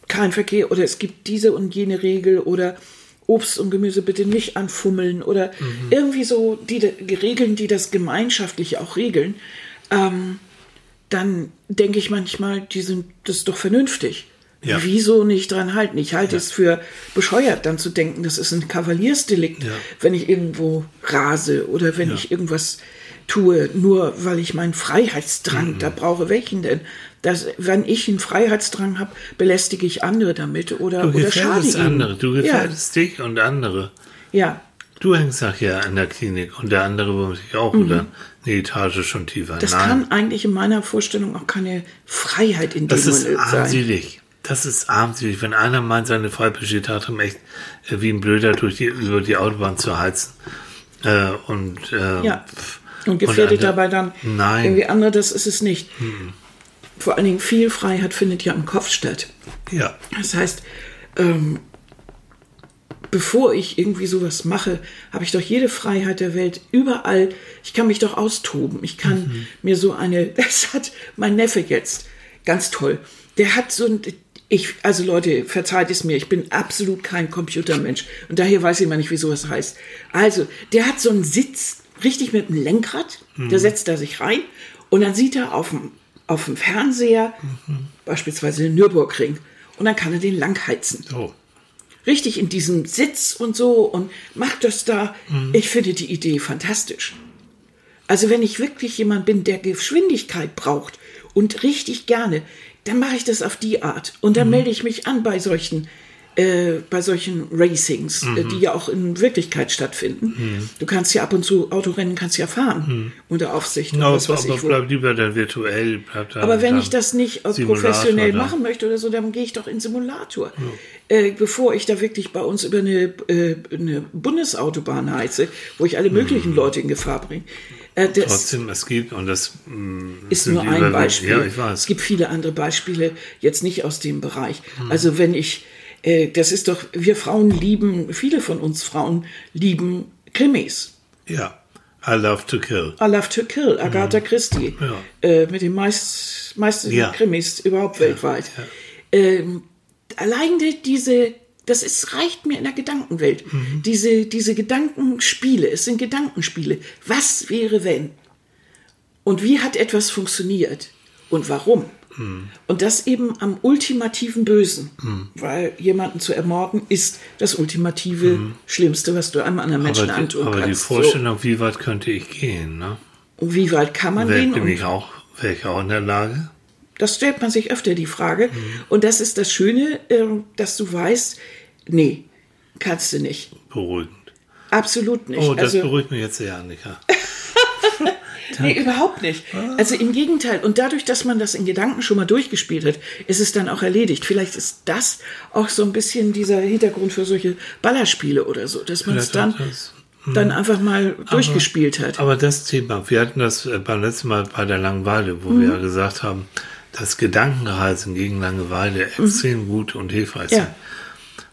kein Verkehr oder es gibt diese und jene Regel oder Obst und Gemüse bitte nicht anfummeln oder Mhm. irgendwie so die, die Regeln, die das gemeinschaftlich auch regeln, ähm, dann denke ich manchmal, die sind das ist doch vernünftig. Ja. Wieso nicht dran halten? Ich halte es für bescheuert, dann zu denken, das ist ein Kavaliersdelikt, Ja. wenn ich irgendwo rase oder wenn ich irgendwas tue, nur weil ich meinen Freiheitsdrang Mhm. da brauche. Welchen denn? Das, wenn ich einen Freiheitsdrang habe, belästige ich andere damit oder, du oder schade gefährdest ihnen. andere, du gefährdest dich und andere. Ja, ja. Du hängst nachher in der Klinik und der andere womöglich auch oder eine Etage schon tiefer. Mhm. Das Nein, kann eigentlich in meiner Vorstellung auch keine Freiheit in dem das ist armselig. Das ist armselig. Wenn einer meint, seine Freiheit besteht darin, echt äh, wie ein Blöder durch die, über die Autobahn zu heizen. Äh, und, äh, Ja. Und gefährdet andere- dabei dann Nein. irgendwie andere, das ist es nicht. Vor allen Dingen viel Freiheit findet ja im Kopf statt. Ja. Das heißt, ähm, bevor ich irgendwie sowas mache, habe ich doch jede Freiheit der Welt überall. Ich kann mich doch austoben. Ich kann Mhm. mir so eine, das hat mein Neffe jetzt, ganz toll. Der hat so ein, ich, also Leute, verzeiht es mir, ich bin absolut kein Computermensch und daher weiß ich immer nicht, wie sowas heißt. Also, der hat so einen Sitz, richtig mit einem Lenkrad, Mhm. da setzt er sich rein und dann sieht er auf dem, auf dem Fernseher Mhm. beispielsweise den Nürburgring und dann kann er den langheizen So. Richtig in diesem Sitz und so und macht das da. Mhm. Ich finde die Idee fantastisch. Also wenn ich wirklich jemand bin, der Geschwindigkeit braucht und richtig gerne, dann mache ich das auf die Art. Und Mhm. dann melde ich mich an bei solchen, äh, bei solchen Racings, äh, Mhm. die ja auch in Wirklichkeit stattfinden. Du kannst ja ab und zu Autorennen kannst ja fahren unter Aufsicht. Mhm. Aber, was weiß aber ich wo. bleib lieber dann virtuell. Bleib dann, Aber wenn ich das nicht äh, Simulator professionell dann. machen möchte oder so, dann gehe ich doch in Simulator. Äh, bevor ich da wirklich bei uns über eine, äh, eine Bundesautobahn heize, wo ich alle möglichen Leute in Gefahr bringe. Äh, das Trotzdem, es gibt, und das mh, ist sind nur ein Beispiel. Ja, ich Es weiß. gibt viele andere Beispiele, jetzt nicht aus dem Bereich. Hm. Also wenn ich, das ist doch, wir Frauen lieben, viele von uns Frauen lieben Krimis. Ja. I love to kill. I Love to Kill, Agatha Christie, Hm. Ja. äh, mit den meist, meisten Ja. Krimis überhaupt weltweit. Ähm, allein die, diese, das ist, reicht mir in der Gedankenwelt. Mhm. Diese, diese Gedankenspiele, es sind Gedankenspiele. Was wäre, wenn? Und wie hat etwas funktioniert? Und warum? Mhm. Und das eben am ultimativen Bösen. Weil jemanden zu ermorden ist das ultimative Schlimmste, was du einem anderen Menschen Mhm. Aber, die, antun aber die kannst. Vorstellung, wie weit könnte ich gehen, ne? So. Und wie weit kann man Wer, gehen? bin ich auch, wäre ich auch in der Lage? Das stellt man sich öfter die Frage. Und das ist das Schöne, äh, dass du weißt, nee, kannst du nicht. Beruhigend. Absolut nicht. Oh, das also, beruhigt mich jetzt sehr, Annika. Nee, überhaupt nicht. Also im Gegenteil. Und dadurch, dass man das in Gedanken schon mal durchgespielt hat, ist es dann auch erledigt. Vielleicht ist das auch so ein bisschen dieser Hintergrund für solche Ballerspiele oder so, dass man es dann, dann einfach mal durchgespielt hat. Aber das Thema, wir hatten das äh, beim letzten Mal bei der Langeweile, wo Mhm. wir ja gesagt haben, dass Gedankenreisen gegen Langeweile extrem gut und hilfreich Mhm. Ja. sind.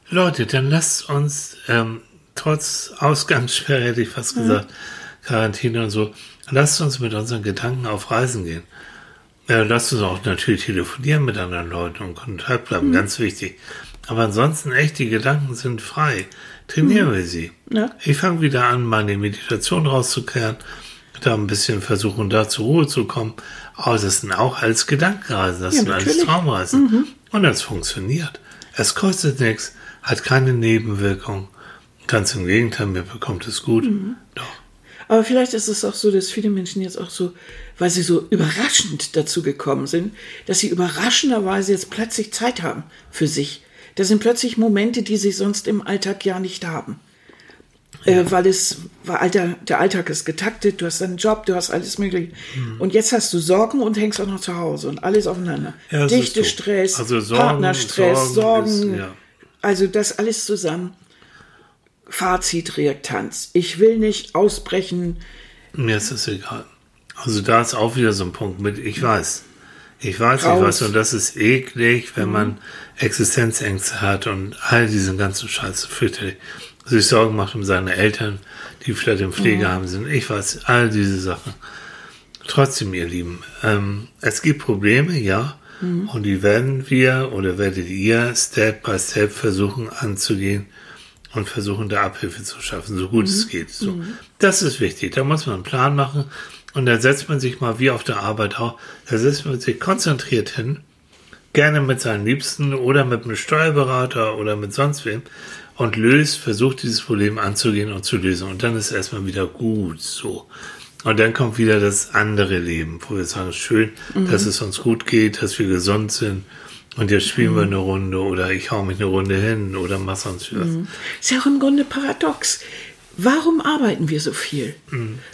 Leute, dann lasst uns ähm, trotz Ausgangssperre, hätte ich Mhm. fast gesagt, Quarantäne und so, lasst uns mit unseren Gedanken auf Reisen gehen. Ja, lasst uns auch natürlich telefonieren mit anderen Leuten und Kontakt Mhm. bleiben, ganz wichtig. Aber ansonsten echt, die Gedanken sind frei. Trainieren wir sie. Mhm. Ja. Ich fange wieder an, meine Meditation rauszukehren, da ein bisschen versuchen, da zur Ruhe zu kommen. Aber das sind auch alles Gedankenreisen, das Ja, sind natürlich. Mhm. Traumreisen. Und das funktioniert. Es kostet nichts, hat keine Nebenwirkung. Ganz im Gegenteil, mir bekommt es gut. Mhm. Aber vielleicht ist es auch so, dass viele Menschen jetzt auch so, weil sie so überraschend dazu gekommen sind, dass sie überraschenderweise jetzt plötzlich Zeit haben für sich. Das sind plötzlich Momente, die sie sonst im Alltag ja nicht haben. Äh, weil es, weil Alter, der Alltag ist getaktet, du hast einen Job, du hast alles mögliche. Hm. Und jetzt hast du Sorgen und hängst auch noch zu Hause und alles aufeinander. Ja, Dichte so. Stress, Also Sorgen- Partnerstress, Sorgen Sorgen. ist- ja. Also das alles zusammen. Fazit, Reaktanz. Ich will nicht ausbrechen. Mir ist das egal. Also da ist auch wieder so ein Punkt mit, ich weiß. Ich weiß, ich Raus. weiß, und das ist eklig, wenn man Existenzängste hat und all diesen ganzen Scheiß fürchterlich. Sich Sorgen macht um seine Eltern, die vielleicht im Pflegeheim sind. Ich weiß, all diese Sachen. Trotzdem, ihr Lieben, ähm, es gibt Probleme, ja, und die werden wir oder werdet ihr Step by Step versuchen anzugehen und versuchen, da Abhilfe zu schaffen, so gut es geht. So. Das ist wichtig. Da muss man einen Plan machen und da setzt man sich mal wie auf der Arbeit auch, da setzt man sich konzentriert hin, gerne mit seinen Liebsten oder mit einem Steuerberater oder mit sonst wem und löst, versucht dieses Problem anzugehen und zu lösen. Und dann ist erstmal wieder gut so. Und dann kommt wieder das andere Leben, wo wir sagen, schön, dass es uns gut geht, dass wir gesund sind. Und jetzt spielen wir eine Runde oder ich hau mich eine Runde hin oder mach sonst was. Ist ja auch im Grunde paradox. Warum arbeiten wir so viel?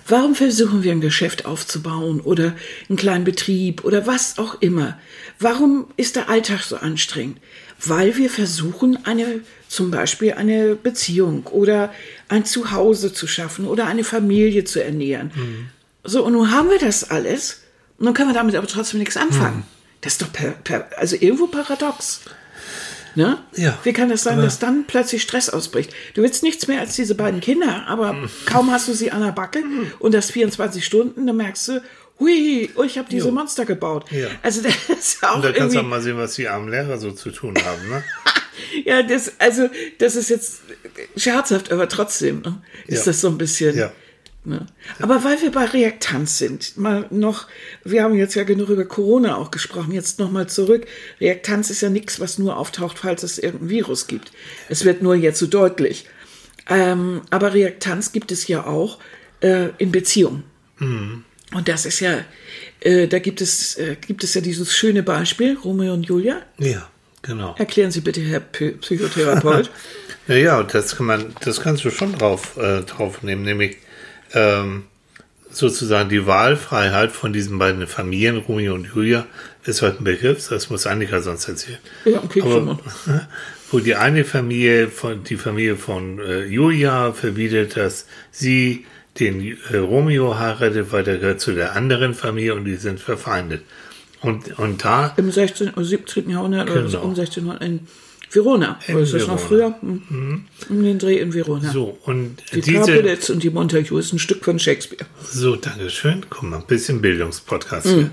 Warum versuchen wir ein Geschäft aufzubauen oder einen kleinen Betrieb oder was auch immer? Warum ist der Alltag so anstrengend? Weil wir versuchen, eine, zum Beispiel eine Beziehung oder ein Zuhause zu schaffen oder eine Familie zu ernähren. So, und nun haben wir das alles und dann können wir damit aber trotzdem nichts anfangen. Das ist doch per, per, also irgendwo paradox. Ne? Ja. Wie kann das sein, dass dann plötzlich Stress ausbricht? Du willst nichts mehr als diese beiden Kinder, aber kaum hast du sie an der Backe und das 24 Stunden, dann merkst du, hui, oh, ich habe diese Jo. Monster gebaut. Ja. Also das ist auch Und da kannst du auch mal sehen, was die armen Lehrer so zu tun haben. Ne? ja, das, also das ist jetzt scherzhaft, aber trotzdem ne, ist Ja. das so ein bisschen. Ja. Ne? Aber weil wir bei Reaktanz sind, mal noch, wir haben jetzt ja genug über Corona auch gesprochen, jetzt nochmal zurück. Reaktanz ist ja nichts, was nur auftaucht, falls es irgendein Virus gibt. Es wird nur jetzt so deutlich. Ähm, aber Reaktanz gibt es ja auch äh, in Beziehungen. Und das ist ja, äh, da gibt es, äh, gibt es ja dieses schöne Beispiel, Romeo und Julia. Ja, genau. Erklären Sie bitte, Herr P Psychotherapeut. Ja, ja, das kann man, das kannst du schon drauf, äh, drauf nehmen, nämlich ähm, sozusagen die Wahlfreiheit von diesen beiden Familien, Romeo und Julia, ist heute ein Begriff, das muss Annika sonst erzählen. Ja, okay, schon Aber, mal. wo die eine Familie von, die Familie von äh, Julia verbietet, dass sie den äh, Romeo heiratet, weil der gehört zu der anderen Familie und die sind verfeindet. Und, und da Im 16. oder 17. Jahrhundert oder so Genau. um 1600 in Verona. In oder ist das noch Verona. früher? Hm. Um den Dreh in Verona. so, und die diese, und die Montague ist ein Stück von Shakespeare. So, Dankeschön. Guck mal, ein bisschen Bildungspodcast Mhm. hier.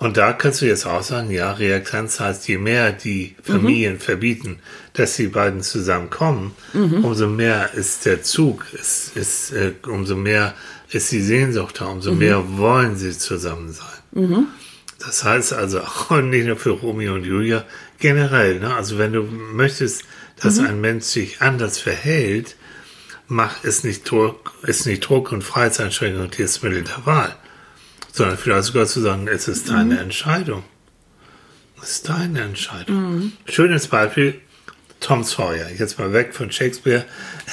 Und da kannst du jetzt auch sagen, ja, Reaktanz heißt, je mehr die Familien Mhm. verbieten, dass die beiden zusammenkommen, umso mehr ist der Zug, ist, ist, äh, umso mehr ist die Sehnsucht da, umso Mhm. mehr wollen sie zusammen sein. Das heißt also auch nicht nur für Romeo und Julia, generell, ne? Also wenn du möchtest, dass Mhm. ein Mensch sich anders verhält, mach es nicht Druck, ist nicht Druck und Freiheitseinschränkung das Mittel der Wahl, sondern vielleicht sogar zu sagen, es ist deine Mhm. Entscheidung. Das ist deine Entscheidung. Schönes Beispiel, Tom Sawyer. Jetzt mal weg von Shakespeare.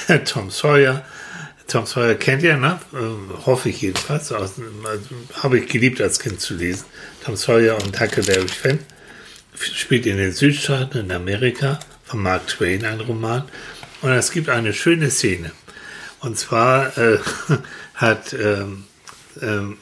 Tom Sawyer. Tom Sawyer kennt ihr, ne? Äh, hoffe ich jedenfalls. Also, Habe ich geliebt als Kind zu lesen. Tom Sawyer und Huckleberry Finn. Spielt in den Südstaaten in Amerika von Mark Twain ein Roman. Und es gibt eine schöne Szene. Und zwar äh, hat ähm,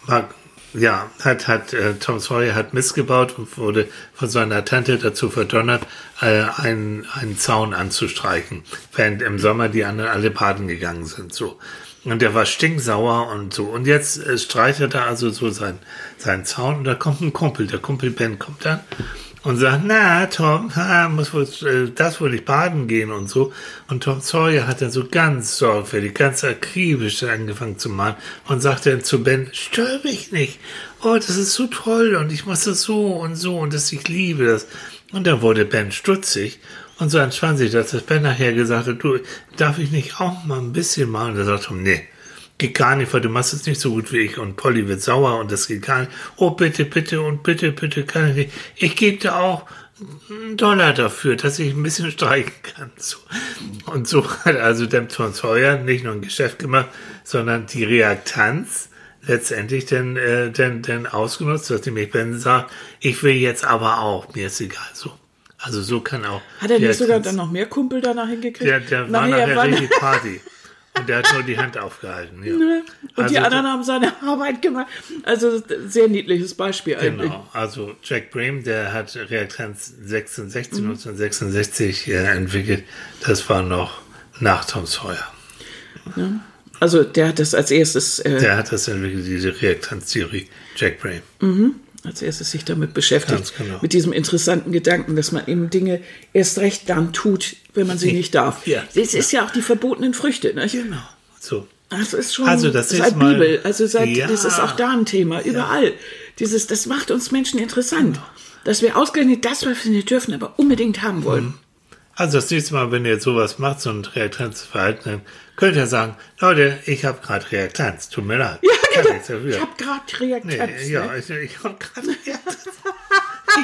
Mark, ja, hat, hat äh, Tom Sawyer hat missgebaut und wurde von seiner Tante dazu verdonnert, äh, einen, einen Zaun anzustreichen, während im Sommer die anderen alle baden gegangen sind. So. Und der war stinksauer und so. Und jetzt äh, streichelt er also so sein, seinen Zaun und da kommt ein Kumpel. Der Kumpel Ben kommt dann und sagt, na, Tom, muss wohl, äh, das wohl nicht baden gehen und so. Und Tom Sawyer hat dann so ganz sorgfältig, ganz akribisch angefangen zu malen und sagte dann zu Ben, stör mich nicht. Oh, das ist so toll und ich muss das so und so und das, ich liebe das. Und dann wurde Ben stutzig und so entspann sich das, dass Ben nachher gesagt hat, du, darf ich nicht auch mal ein bisschen malen? Und er sagt Tom, nee, geht gar nicht, weil du machst es nicht so gut wie ich und Polly wird sauer und das geht gar nicht. Oh, bitte, bitte und bitte, bitte kann ich nicht. Ich gebe dir auch einen Dollar dafür, dass ich ein bisschen streichen kann. So. Und so hat also der Tom Sawyer nicht nur ein Geschäft gemacht, sondern die Reaktanz letztendlich dann, äh, dann, dann ausgenutzt, dass nämlich Ben sagt, ich will jetzt aber auch, mir ist egal, so. Also so kann auch. Hat er nicht sogar dann noch mehr Kumpel danach hingekriegt? Der, der war Nachher nachher waren- richtig Party. Und der hat nur die Hand aufgehalten. Ja. Und Also die anderen haben seine Arbeit gemacht. Also sehr niedliches Beispiel eigentlich. Genau, also Jack Brame, der hat Reaktanz 66, Mhm. 1966 äh, entwickelt. Das war noch nach Tom Sawyer. Also der hat das als erstes, äh, Der hat das entwickelt, diese Reaktanztheorie, Jack Brame. Als erstes sich damit beschäftigt. Ganz genau. Mit diesem interessanten Gedanken, dass man eben Dinge erst recht dann tut, wenn man sie nicht darf. Ja. Das ist ja auch die verbotenen Früchte. Ne? Genau. So. Das ist schon Also, das ist seit mal- Bibel. Also seit, Ja. das ist auch da ein Thema, überall. Dieses, das macht uns Menschen interessant. Genau. Dass wir ausgerechnet das, was wir nicht dürfen, aber unbedingt haben wollen. Mhm. Also das nächste Mal, wenn ihr jetzt sowas macht, so ein Reaktanzverhalten, dann könnt ihr sagen, Leute, ich habe gerade Reaktanz, tut mir leid. Ja, genau. Ich habe gerade Nee, Reaktanz. ja, ne? ich, ich habe gerade Reaktanz.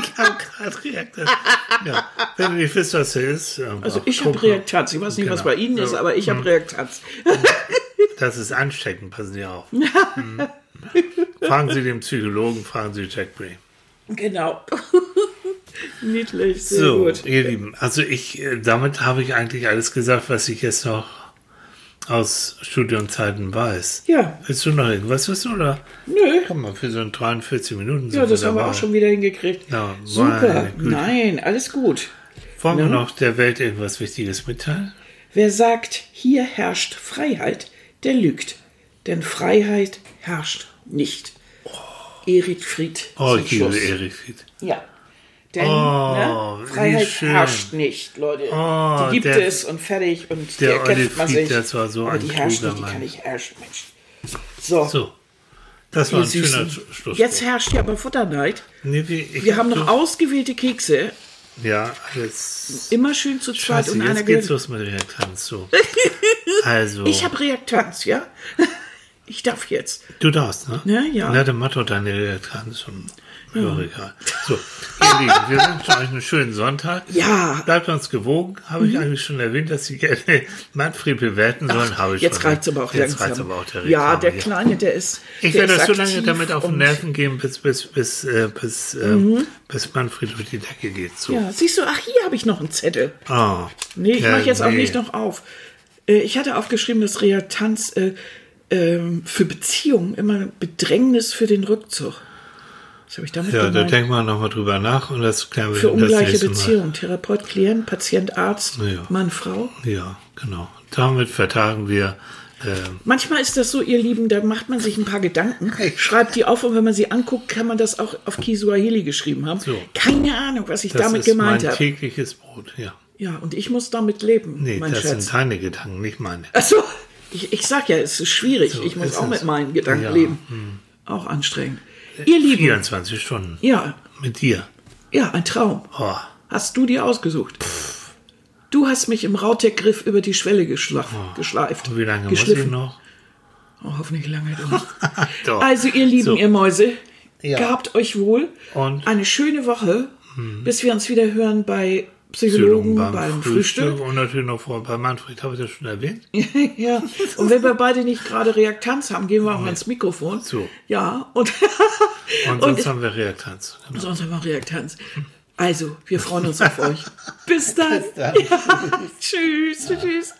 ich habe gerade Reaktanz. Ja, wenn ihr nicht wisst, was das ist. ähm, Also ich habe. Reaktanz. Ich weiß nicht, was Genau. bei Ihnen ist, aber ich habe Reaktanz. Das ist ansteckend, passen Sie auf. Mhm. Fragen Sie den Psychologen, fragen Sie Jack Bray. Genau. Niedlich, sehr So, gut. ihr Lieben, also ich, äh, damit habe ich eigentlich alles gesagt, was ich jetzt noch aus Studienzeiten weiß. Ja. Willst du noch irgendwas wissen, oder? Nö. Komm mal, für so ein 43 Minuten Ja, sind das haben wir auch schon wieder hingekriegt. Ja, Super. Nein, alles gut. Wollen wir Ne? noch der Welt irgendwas Wichtiges mitteilen? Wer sagt, hier herrscht Freiheit, der lügt. Denn Freiheit herrscht nicht. Erich Fried. Oh, ich liebe. Erich Fried. Ja. Denn Oh, ne, Freiheit herrscht nicht, Leute. Oh, die gibt der- es und fertig und die der Olli man sich. das war so aber ein die herrscht nicht, die kann nicht herrschen, Mensch. So, So, das war ein schöner Süßen. Sch- Schlusswort. Jetzt herrscht ja aber Futterneid. Nee, ich Wir hab haben noch so- ausgewählte Kekse. Ja, jetzt. Immer schön zu zweit Scheiße, und einer jetzt geht's los mit Reaktanz. So. Also, Ich habe Reaktanz, ja? Ich darf jetzt. du darfst, ne? Ja, ja. Na, dann mach doch deine Reaktanz und ja. egal. So, ihr Lieben, wir wünschen euch einen schönen Sonntag. Ja. Mhm. Bleibt uns gewogen. Habe ich eigentlich schon erwähnt, dass Sie gerne Manfred bewerten sollen? Habe ich Jetzt schon. reicht's aber auch Jetzt langsam. reicht's aber auch der ja, der. Kleine, der ist. Ich der werde ist das so lange damit auf den Nerven gehen, bis, bis, bis, äh, bis, äh, bis Manfred durch die Decke geht. So. Mhm. Ja, siehst du, ach, hier habe ich noch einen Zettel. Ah, Nee, ich ja, mache jetzt auch nee. nicht noch auf. Äh, Ich hatte aufgeschrieben, dass Reaktanz äh, ähm, für Beziehungen immer Bedrängnis für den Rückzug. Was habe ich damit Ja, da gemeint? denken wir nochmal drüber nach und das klären wir für das ungleiche. Beziehungen. Therapeut, Klient, Patient, Arzt, Ja. Mann, Frau. Ja, genau. Damit vertagen wir. ähm, Manchmal ist das so, ihr Lieben, da macht man sich ein paar Gedanken, schreibt die auf und wenn man sie anguckt, kann man das auch auf Kisuaheli geschrieben haben. So. Keine Ahnung, was ich das damit ist gemeint mein habe. tägliches Brot, ja. Ja, und ich muss damit leben, Nee, mein das Schatz. sind deine Gedanken, nicht meine. Achso, ich, ich sag ja, es ist schwierig. So ich muss ist auch mit meinen Gedanken Ja, leben. Auch anstrengend. Ihr Lieben, 24 Stunden ja, mit dir. ja, ein Traum. Oh, Hast du dir ausgesucht? Du hast mich im Rautek-Griff über die Schwelle geschla geschleift. und wie lange muss geschliffen. noch? Oh, hoffentlich lange. Also, ihr Lieben, So. ihr Mäuse, Ja. gehabt euch wohl. Und? Eine schöne Woche bis wir uns wieder hören bei Psychologen, beim, beim Frühstück, Frühstück. und natürlich noch vor bei Manfred, habe ich das schon erwähnt? ja, und wenn wir beide nicht gerade Reaktanz haben, gehen wir auch ans Mikrofon. So. Ja, und, Und sonst haben wir Reaktanz. Genau. sonst haben wir Reaktanz. Also, wir freuen uns auf euch. Bis dann. dann. Ja, tschüss, tschüss.